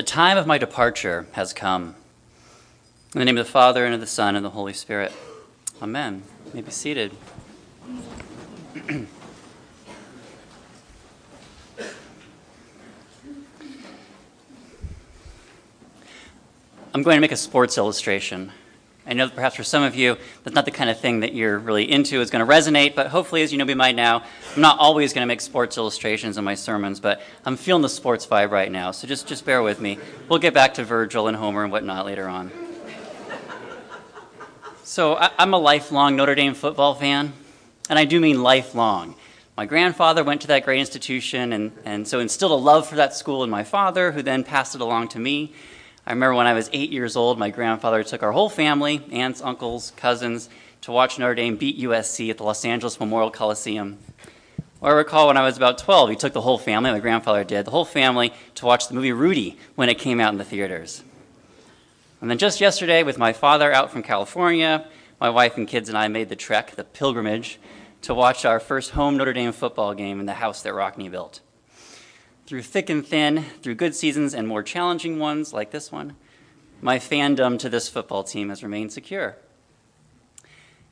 The time of my departure has come. In the name of the Father, and of the Son, and of the Holy Spirit. Amen. You may be seated. I'm going to make a sports illustration. I know perhaps for some of you, that's not the kind of thing that you're really into is going to resonate, but hopefully, as you know me by now, I'm not always going to make sports illustrations in my sermons, but I'm feeling the sports vibe right now, so just, just bear with me. We'll get back to Virgil and Homer and whatnot later on. So, I, I'm a lifelong Notre Dame football fan, and I do mean lifelong. My grandfather went to that great institution, and, and so instilled a love for that school in my father, who then passed it along to me. I remember when I was eight years old, my grandfather took our whole family, aunts, uncles, cousins, to watch Notre Dame beat USC at the Los Angeles Memorial Coliseum. Or I recall when I was about 12, he took the whole family, my grandfather did, the whole family to watch the movie Rudy when it came out in the theaters. And then just yesterday, with my father out from California, my wife and kids and I made the trek, the pilgrimage, to watch our first home Notre Dame football game in the house that Rockne built. Through thick and thin, through good seasons and more challenging ones like this one, my fandom to this football team has remained secure.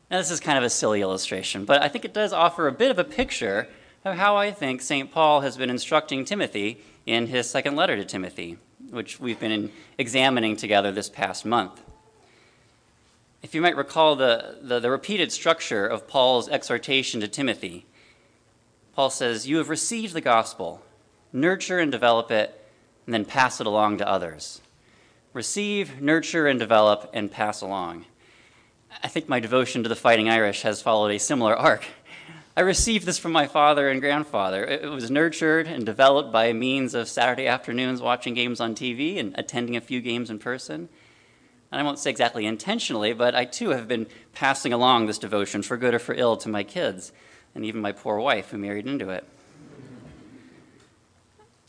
Now, this is kind of a silly illustration, but I think it does offer a bit of a picture of how I think St. Paul has been instructing Timothy in his second letter to Timothy, which we've been examining together this past month. If you might recall the, the, the repeated structure of Paul's exhortation to Timothy, Paul says, You have received the gospel nurture and develop it, and then pass it along to others. Receive, nurture, and develop, and pass along. I think my devotion to the Fighting Irish has followed a similar arc. I received this from my father and grandfather. It was nurtured and developed by means of Saturday afternoons watching games on TV and attending a few games in person. And I won't say exactly intentionally, but I too have been passing along this devotion for good or for ill to my kids, and even my poor wife who married into it.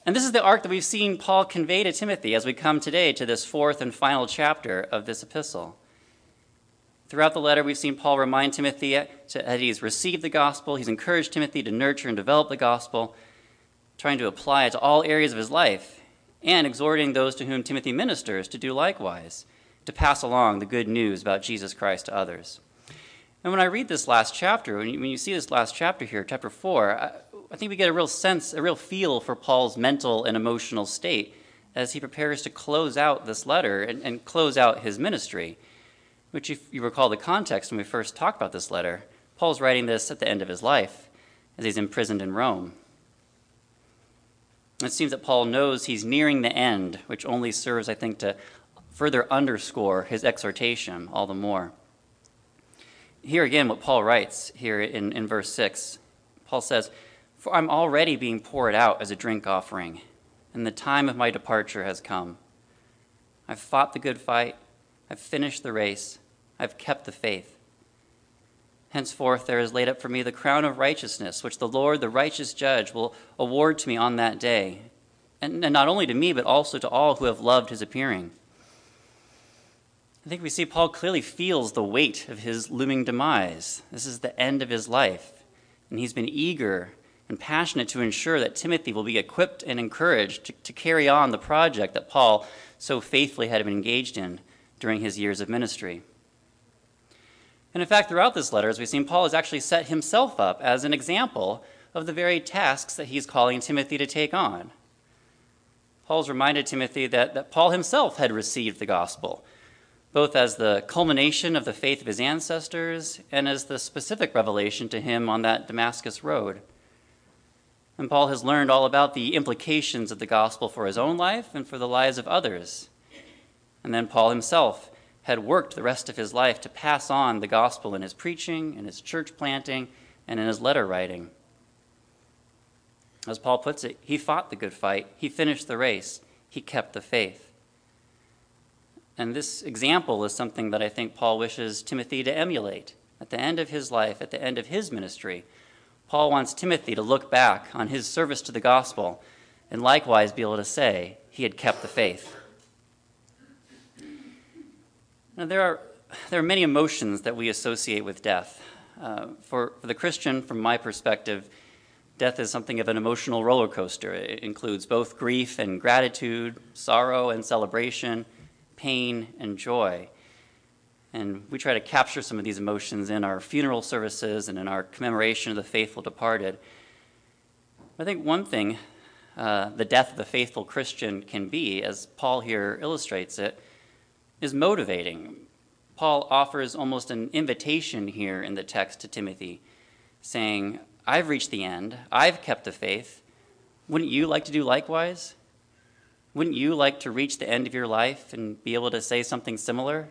And this is the arc that we've seen Paul convey to Timothy as we come today to this fourth and final chapter of this epistle. Throughout the letter, we've seen Paul remind Timothy that he's received the gospel. He's encouraged Timothy to nurture and develop the gospel, trying to apply it to all areas of his life, and exhorting those to whom Timothy ministers to do likewise, to pass along the good news about Jesus Christ to others. And when I read this last chapter, when you, see this last chapter here, chapter 4, I, I think we get a real sense, a real feel for Paul's mental and emotional state as he prepares to close out this letter and, and close out his ministry. Which, if you recall the context when we first talked about this letter, Paul's writing this at the end of his life as he's imprisoned in Rome. It seems that Paul knows he's nearing the end, which only serves, I think, to further underscore his exhortation all the more. Here again, what Paul writes here in, in verse 6 Paul says, for I'm already being poured out as a drink offering, and the time of my departure has come. I've fought the good fight, I've finished the race, I've kept the faith. Henceforth there is laid up for me the crown of righteousness, which the Lord, the righteous judge, will award to me on that day, and, and not only to me, but also to all who have loved his appearing. I think we see Paul clearly feels the weight of his looming demise. This is the end of his life, and he's been eager and passionate to ensure that Timothy will be equipped and encouraged to, to carry on the project that Paul so faithfully had been engaged in during his years of ministry. And in fact, throughout this letter, as we've seen, Paul has actually set himself up as an example of the very tasks that he's calling Timothy to take on. Paul's reminded Timothy that, that Paul himself had received the gospel, both as the culmination of the faith of his ancestors and as the specific revelation to him on that Damascus road. And Paul has learned all about the implications of the gospel for his own life and for the lives of others. And then Paul himself had worked the rest of his life to pass on the gospel in his preaching, in his church planting, and in his letter writing. As Paul puts it, he fought the good fight, he finished the race, he kept the faith. And this example is something that I think Paul wishes Timothy to emulate at the end of his life, at the end of his ministry Paul wants Timothy to look back on his service to the gospel and likewise be able to say he had kept the faith. Now, there are, there are many emotions that we associate with death. Uh, for, for the Christian, from my perspective, Death is something of an emotional roller coaster. It includes both grief and gratitude, sorrow and celebration, pain and joy. And we try to capture some of these emotions in our funeral services and in our commemoration of the faithful departed. I think one thing uh, the death of the faithful Christian can be, as Paul here illustrates it, is motivating. Paul offers almost an invitation here in the text to Timothy, saying, I've reached the end, I've kept the faith. Wouldn't you like to do likewise? Wouldn't you like to reach the end of your life and be able to say something similar?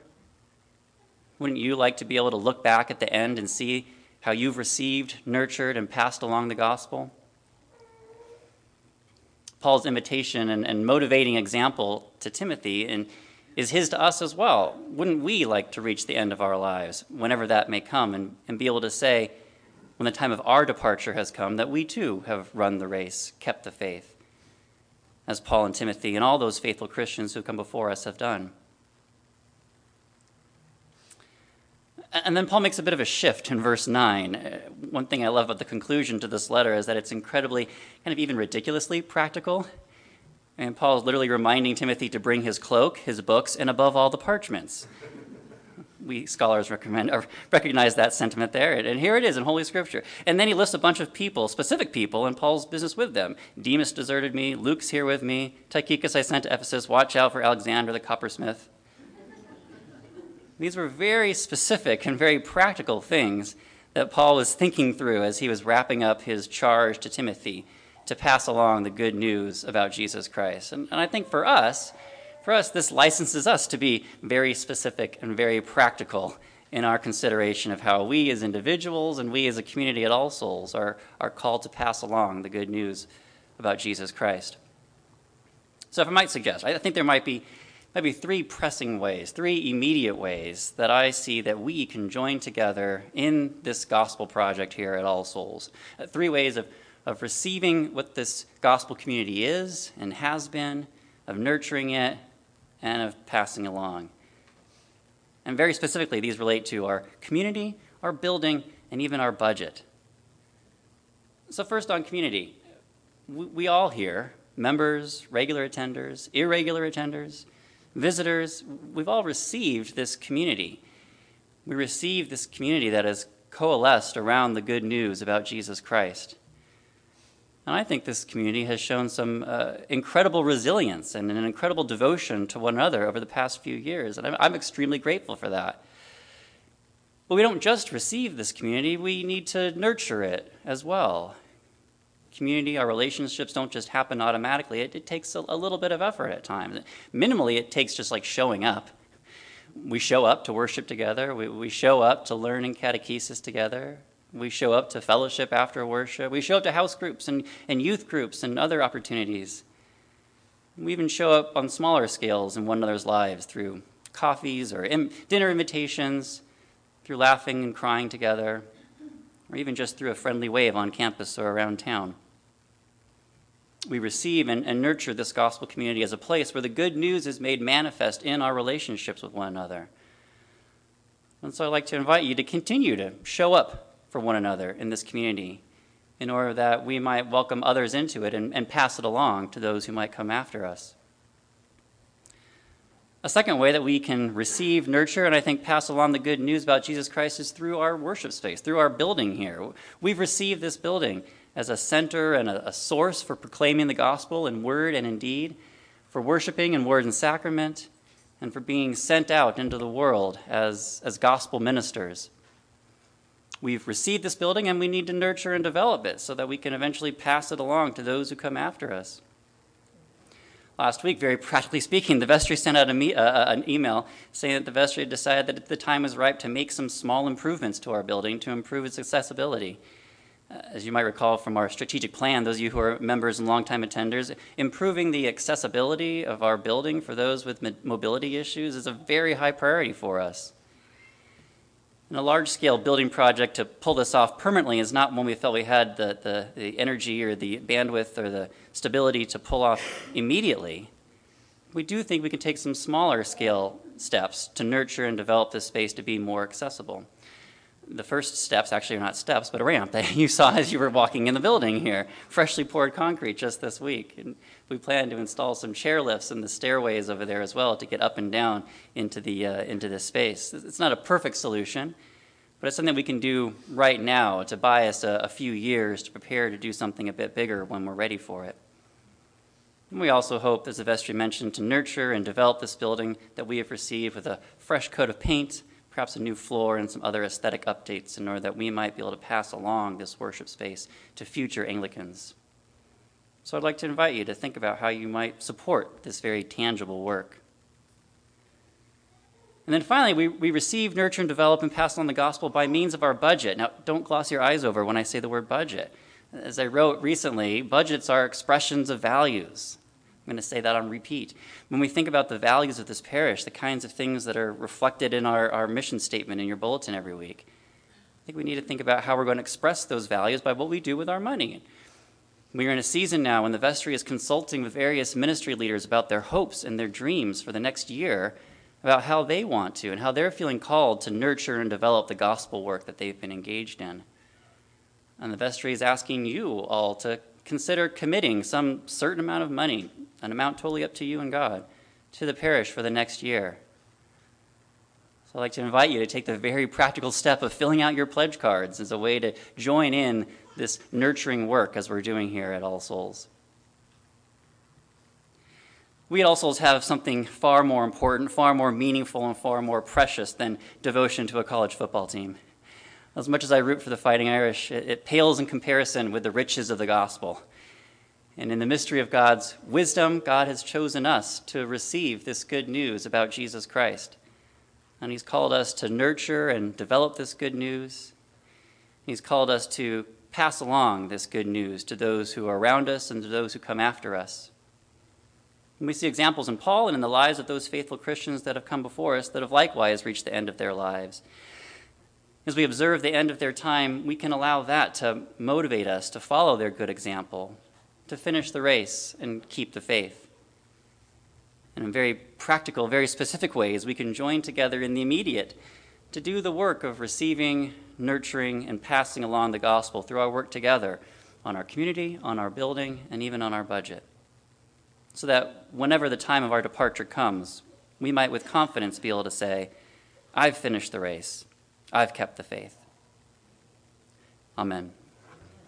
Wouldn't you like to be able to look back at the end and see how you've received, nurtured, and passed along the gospel? Paul's invitation and, and motivating example to Timothy and is his to us as well. Wouldn't we like to reach the end of our lives, whenever that may come, and, and be able to say, when the time of our departure has come, that we too have run the race, kept the faith, as Paul and Timothy and all those faithful Christians who come before us have done? And then Paul makes a bit of a shift in verse 9. Uh, one thing I love about the conclusion to this letter is that it's incredibly, kind of even ridiculously practical. And Paul is literally reminding Timothy to bring his cloak, his books, and above all, the parchments. We scholars recommend, or recognize that sentiment there. And here it is in Holy Scripture. And then he lists a bunch of people, specific people, and Paul's business with them. Demas deserted me. Luke's here with me. Tychicus I sent to Ephesus. Watch out for Alexander the coppersmith. These were very specific and very practical things that Paul was thinking through as he was wrapping up his charge to Timothy to pass along the good news about Jesus Christ. And, and I think for us, for us, this licenses us to be very specific and very practical in our consideration of how we as individuals and we as a community at All Souls are, are called to pass along the good news about Jesus Christ. So, if I might suggest, I think there might be maybe three pressing ways, three immediate ways that I see that we can join together in this gospel project here at All Souls. Uh, three ways of, of receiving what this gospel community is and has been, of nurturing it, and of passing along. And very specifically, these relate to our community, our building, and even our budget. So, first on community, we, we all here, members, regular attenders, irregular attenders, visitors, we've all received this community. We receive this community that has coalesced around the good news about Jesus Christ. And I think this community has shown some uh, incredible resilience and an incredible devotion to one another over the past few years. And I'm, I'm extremely grateful for that. But we don't just receive this community, we need to nurture it as well community, our relationships don't just happen automatically. It, it takes a, a, little bit of effort at times. Minimally, it takes just like showing up. We show up to worship together, we, we show up to learn in catechesis together, we show up to fellowship after worship, we show up to house groups and, and youth groups and other opportunities. We even show up on smaller scales in one another's lives through coffees or Im- dinner invitations, through laughing and crying together, or even just through a friendly wave on campus or around town we receive and, and nurture this gospel community as a place where the good news is made manifest in our relationships with one another. And so I'd like to invite you to continue to show up for one another in this community in order that we might welcome others into it and, and pass it along to those who might come after us. A second way that we can receive, nurture, and I think pass along the good news about Jesus Christ is through our worship space, through our building here. We've received this building as a center and a, source for proclaiming the gospel in word and in deed, for worshiping in word and sacrament, and for being sent out into the world as, as gospel ministers. We've received this building and we need to nurture and develop it so that we can eventually pass it along to those who come after us. Last week, very practically speaking, the vestry sent out me- uh, uh, an email saying that the vestry had decided that the time was ripe to make some small improvements to our building to improve its accessibility. Uh, as you might recall from our strategic plan, those of you who are members and longtime attenders, improving the accessibility of our building for those with mobility issues is a very high priority for us. And a large scale building project to pull this off permanently is not one we felt we had the, the, the energy or the bandwidth or the stability to pull off immediately. We do think we can take some smaller scale steps to nurture and develop this space to be more accessible. The first steps actually are not steps, but a ramp that you saw as you were walking in the building here, freshly poured concrete just this week. And we plan to install some chair lifts in the stairways over there as well to get up and down into the uh, into this space. It's not a perfect solution, but it's something we can do right now to buy us a, a few years to prepare to do something a bit bigger when we're ready for it. And we also hope, as the vestry mentioned, to nurture and develop this building that we have received with a fresh coat of paint perhaps a new floor and some other aesthetic updates in order that we might be able to pass along this worship space to future Anglicans. So I'd like to invite you to think about how you might support this very tangible work. And then finally, we, we receive, nurture, and develop and pass on the gospel by means of our budget. Now, don't gloss your eyes over when I say the word budget. As I wrote recently, budgets are expressions of values. I'm going to say that on repeat. When we think about the values of this parish, the kinds of things that are reflected in our, our mission statement in your bulletin every week, I think we need to think about how we're going to express those values by what we do with our money. We are in a season now when the vestry is consulting with various ministry leaders about their hopes and their dreams for the next year, about how they want to and how they're feeling called to nurture and develop the gospel work that they've been engaged in. And the vestry is asking you all to consider committing some certain amount of money, an amount totally up to you and God, to the parish for the next year. So I'd like to invite you to take the very practical step of filling out your pledge cards as a way to join in this nurturing work as we're doing here at All Souls. We at All Souls have something far more important, far more meaningful, and far more precious than devotion to a college football team. As much as I root for the Fighting Irish, it, it pales in comparison with the riches of the gospel. And in the mystery of God's wisdom, God has chosen us to receive this good news about Jesus Christ. And He's called us to nurture and develop this good news. He's called us to pass along this good news to those who are around us and to those who come after us. And we see examples in Paul and in the lives of those faithful Christians that have come before us that have likewise reached the end of their lives. As we observe the end of their time, we can allow that to motivate us to follow their good example, to finish the race and keep the faith. And in very practical, very specific ways, we can join together in the immediate to do the work of receiving, nurturing, and passing along the gospel through our work together on our community, on our building, and even on our budget. So that whenever the time of our departure comes, we might with confidence be able to say, I've finished the race. I've kept the faith. Amen.